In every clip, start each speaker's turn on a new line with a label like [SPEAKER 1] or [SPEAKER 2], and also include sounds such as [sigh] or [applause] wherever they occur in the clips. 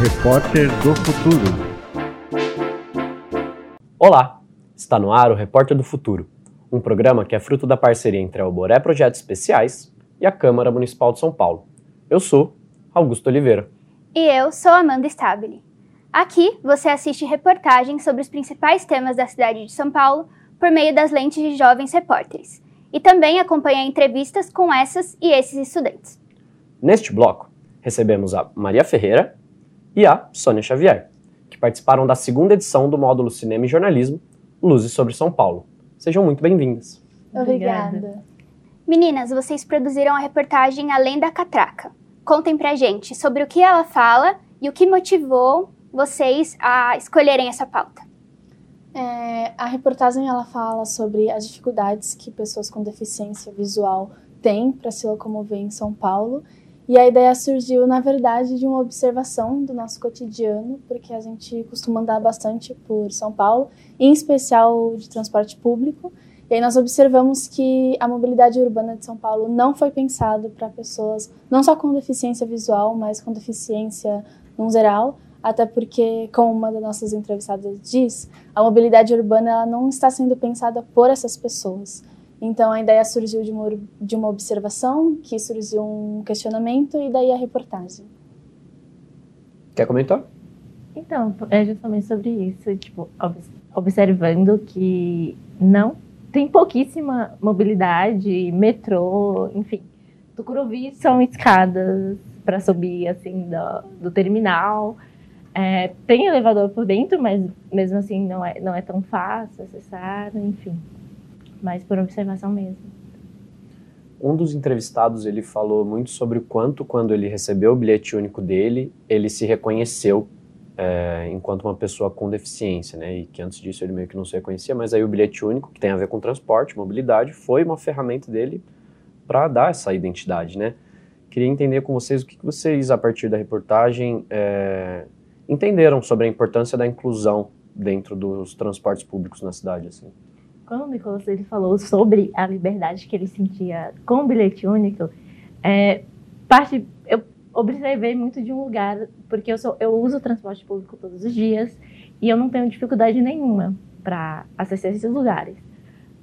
[SPEAKER 1] Repórter do Futuro.
[SPEAKER 2] Olá, está no ar o Repórter do Futuro, um programa que é fruto da parceria entre a Alboré Projetos Especiais e a Câmara Municipal de São Paulo. Eu sou Augusto Oliveira.
[SPEAKER 3] E eu sou Amanda Stabile. Aqui você assiste reportagens sobre os principais temas da cidade de São Paulo por meio das lentes de jovens repórteres. E também acompanha entrevistas com essas e esses estudantes.
[SPEAKER 2] Neste bloco, recebemos a Maria Ferreira e a Sônia Xavier, que participaram da segunda edição do módulo Cinema e Jornalismo Luzes sobre São Paulo. Sejam muito bem-vindas.
[SPEAKER 3] Obrigada. Meninas, vocês produziram a reportagem Além da Catraca. Contem pra gente sobre o que ela fala e o que motivou vocês a escolherem essa pauta.
[SPEAKER 4] É, a reportagem ela fala sobre as dificuldades que pessoas com deficiência visual têm para se locomover em São Paulo e a ideia surgiu, na verdade, de uma observação do nosso cotidiano, porque a gente costuma andar bastante por São Paulo, em especial de transporte público. E aí nós observamos que a mobilidade urbana de São Paulo não foi pensado para pessoas não só com deficiência visual, mas com deficiência no geral, até porque, como uma das nossas entrevistadas diz, a mobilidade urbana ela não está sendo pensada por essas pessoas. Então a ideia surgiu de uma, de uma observação, que surgiu um questionamento e daí a reportagem.
[SPEAKER 2] Quer comentar?
[SPEAKER 5] Então, é justamente sobre isso, tipo, observando que não tem pouquíssima mobilidade, metrô, enfim. Tucuruvi são escadas para subir assim do, do terminal. É, tem elevador por dentro, mas mesmo assim não é, não é tão fácil acessar, enfim mas por observação mesmo.
[SPEAKER 2] Um dos entrevistados ele falou muito sobre o quanto quando ele recebeu o bilhete único dele ele se reconheceu é, enquanto uma pessoa com deficiência, né? E que antes disso ele meio que não se reconhecia, mas aí o bilhete único que tem a ver com transporte, mobilidade, foi uma ferramenta dele para dar essa identidade, né? Queria entender com vocês o que vocês a partir da reportagem é, entenderam sobre a importância da inclusão dentro dos transportes públicos na cidade, assim
[SPEAKER 5] quando o Nicolas ele falou sobre a liberdade que ele sentia com o bilhete único, é, parte, eu observei muito de um lugar, porque eu, sou, eu uso transporte público todos os dias e eu não tenho dificuldade nenhuma para acessar esses lugares.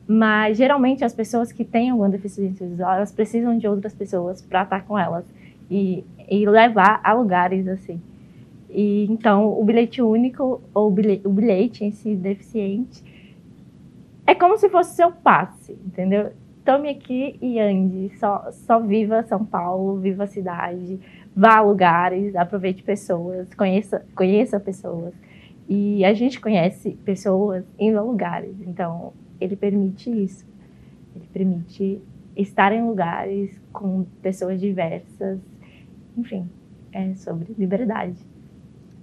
[SPEAKER 5] Mas geralmente as pessoas que têm alguma deficiência visual, elas precisam de outras pessoas para estar com elas e, e levar a lugares assim. E então o bilhete único ou bilhete, o bilhete em si deficiente é como se fosse seu passe, entendeu? Tome aqui e ande, só, só viva São Paulo, viva a cidade, vá a lugares, aproveite pessoas, conheça, conheça pessoas. E a gente conhece pessoas indo a lugares, então ele permite isso. Ele permite estar em lugares com pessoas diversas, enfim, é sobre liberdade.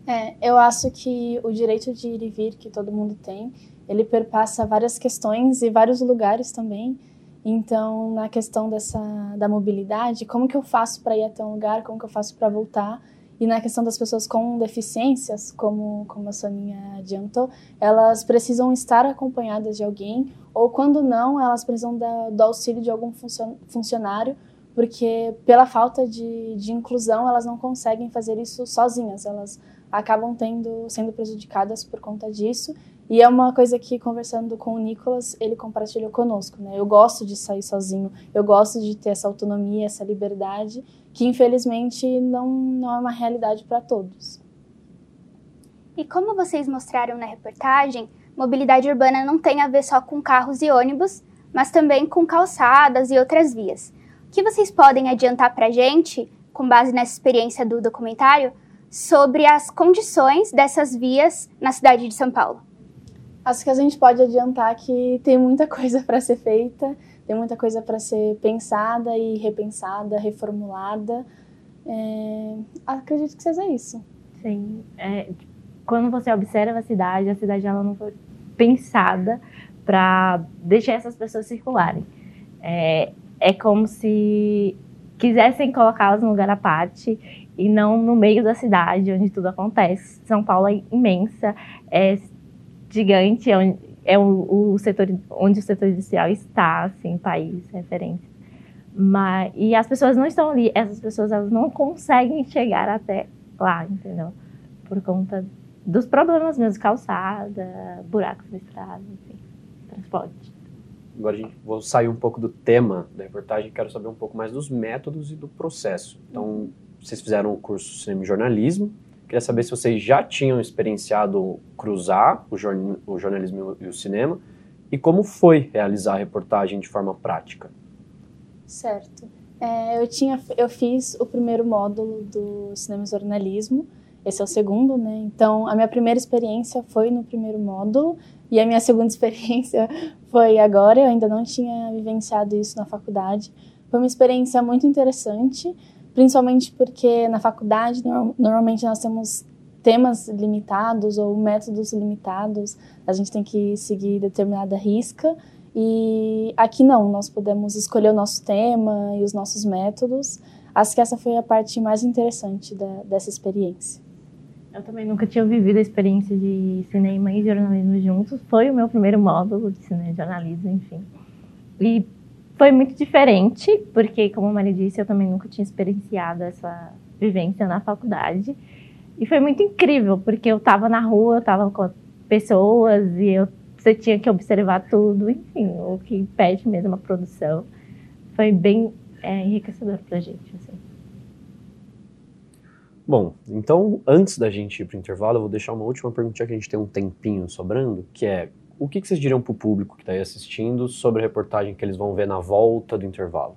[SPEAKER 4] É, eu acho que o direito de ir e vir que todo mundo tem ele perpassa várias questões e vários lugares também. Então, na questão dessa da mobilidade, como que eu faço para ir até um lugar, como que eu faço para voltar? E na questão das pessoas com deficiências, como, como a Soninha adiantou, elas precisam estar acompanhadas de alguém, ou quando não, elas precisam da, do auxílio de algum funcionário, porque pela falta de, de inclusão, elas não conseguem fazer isso sozinhas, elas acabam tendo, sendo prejudicadas por conta disso. E é uma coisa que, conversando com o Nicolas, ele compartilhou conosco, né? Eu gosto de sair sozinho, eu gosto de ter essa autonomia, essa liberdade, que infelizmente não, não é uma realidade para todos.
[SPEAKER 3] E como vocês mostraram na reportagem, mobilidade urbana não tem a ver só com carros e ônibus, mas também com calçadas e outras vias. O que vocês podem adiantar para a gente, com base nessa experiência do documentário, sobre as condições dessas vias na cidade de São Paulo?
[SPEAKER 4] Acho que a gente pode adiantar que tem muita coisa para ser feita, tem muita coisa para ser pensada e repensada, reformulada. É, acredito que seja isso.
[SPEAKER 5] Sim. É, quando você observa a cidade, a cidade ela não foi pensada para deixar essas pessoas circularem. É, é como se quisessem colocá-las num lugar à parte e não no meio da cidade onde tudo acontece. São Paulo é imensa, é gigante, é, onde, é o, o, setor onde o setor industrial está, assim, país, referência. Mas, e as pessoas não estão ali, essas pessoas elas não conseguem chegar até lá, entendeu? por conta dos problemas mesmo, calçada, buracos na estrada, enfim, transporte.
[SPEAKER 2] Agora a gente vou sair um pouco do tema da reportagem, quero saber um pouco mais dos métodos e do processo. Então, vocês fizeram o curso Cinema e Jornalismo. Queria saber se vocês já tinham experienciado cruzar o, jorn o jornalismo e o cinema e como foi realizar a reportagem de forma prática.
[SPEAKER 4] Certo. É, eu tinha, eu fiz o primeiro módulo do cinema e jornalismo. Esse é o segundo, né? Então, a minha primeira experiência foi no primeiro módulo e a minha segunda [laughs] experiência foi agora. Eu ainda não tinha vivenciado isso na faculdade. Foi uma experiência muito interessante, principalmente porque na faculdade normalmente nós temos temas limitados ou métodos limitados. A gente tem que seguir determinada risca. E aqui não, nós podemos escolher o nosso tema e os nossos métodos. Acho que essa foi a parte mais interessante da, dessa experiência.
[SPEAKER 5] Eu também nunca tinha vivido a experiência de cinema e jornalismo juntos. Foi o meu primeiro módulo de cinema e jornalismo, enfim. E foi muito diferente, porque, como a Maria disse, eu também nunca tinha experienciado essa vivência na faculdade. E foi muito incrível, porque eu estava na rua, eu estava com pessoas e eu, você tinha que observar tudo, enfim, o que pede mesmo a produção. Foi bem é, enriquecedor para a gente. Assim.
[SPEAKER 2] Bom, então antes da gente ir para o intervalo, eu vou deixar uma última perguntinha que a gente tem um tempinho sobrando, que é o que, que vocês diriam para o público que está aí assistindo sobre a reportagem que eles vão ver na volta do intervalo?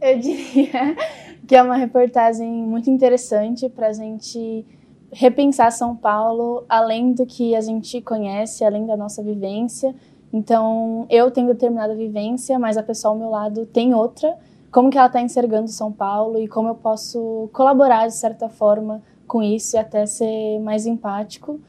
[SPEAKER 4] Eu diria [laughs] que é uma reportagem muito interessante para a gente repensar São Paulo além do que a gente conhece, além da nossa vivência. Então, eu tenho determinada vivência, mas a pessoa ao meu lado tem outra como que ela está enxergando São Paulo e como eu posso colaborar de certa forma com isso e até ser mais empático,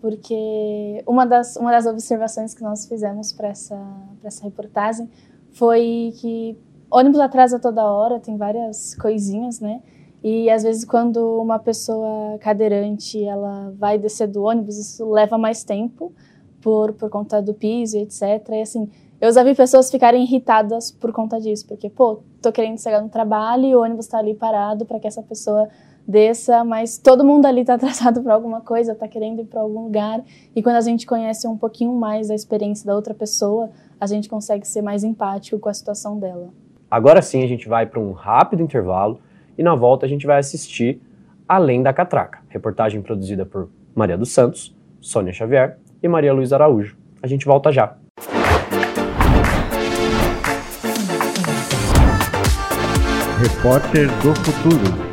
[SPEAKER 4] porque uma das, uma das observações que nós fizemos para essa, essa reportagem foi que ônibus atrasa toda hora, tem várias coisinhas, né? E às vezes quando uma pessoa cadeirante ela vai descer do ônibus, isso leva mais tempo por, por conta do piso etc. E assim, eu já vi pessoas ficarem irritadas por conta disso, porque, pô, tô querendo chegar no trabalho e o ônibus tá ali parado para que essa pessoa desça, mas todo mundo ali tá [laughs] atrasado para alguma coisa, tá querendo ir para algum lugar. E quando a gente conhece um pouquinho mais da experiência da outra pessoa, a gente consegue ser mais empático com a situação dela.
[SPEAKER 2] Agora sim, a gente vai para um rápido intervalo e na volta a gente vai assistir Além da Catraca, reportagem produzida por Maria dos Santos, Sônia Xavier e Maria Luiz Araújo. A gente volta já.
[SPEAKER 1] Repórter do Futuro.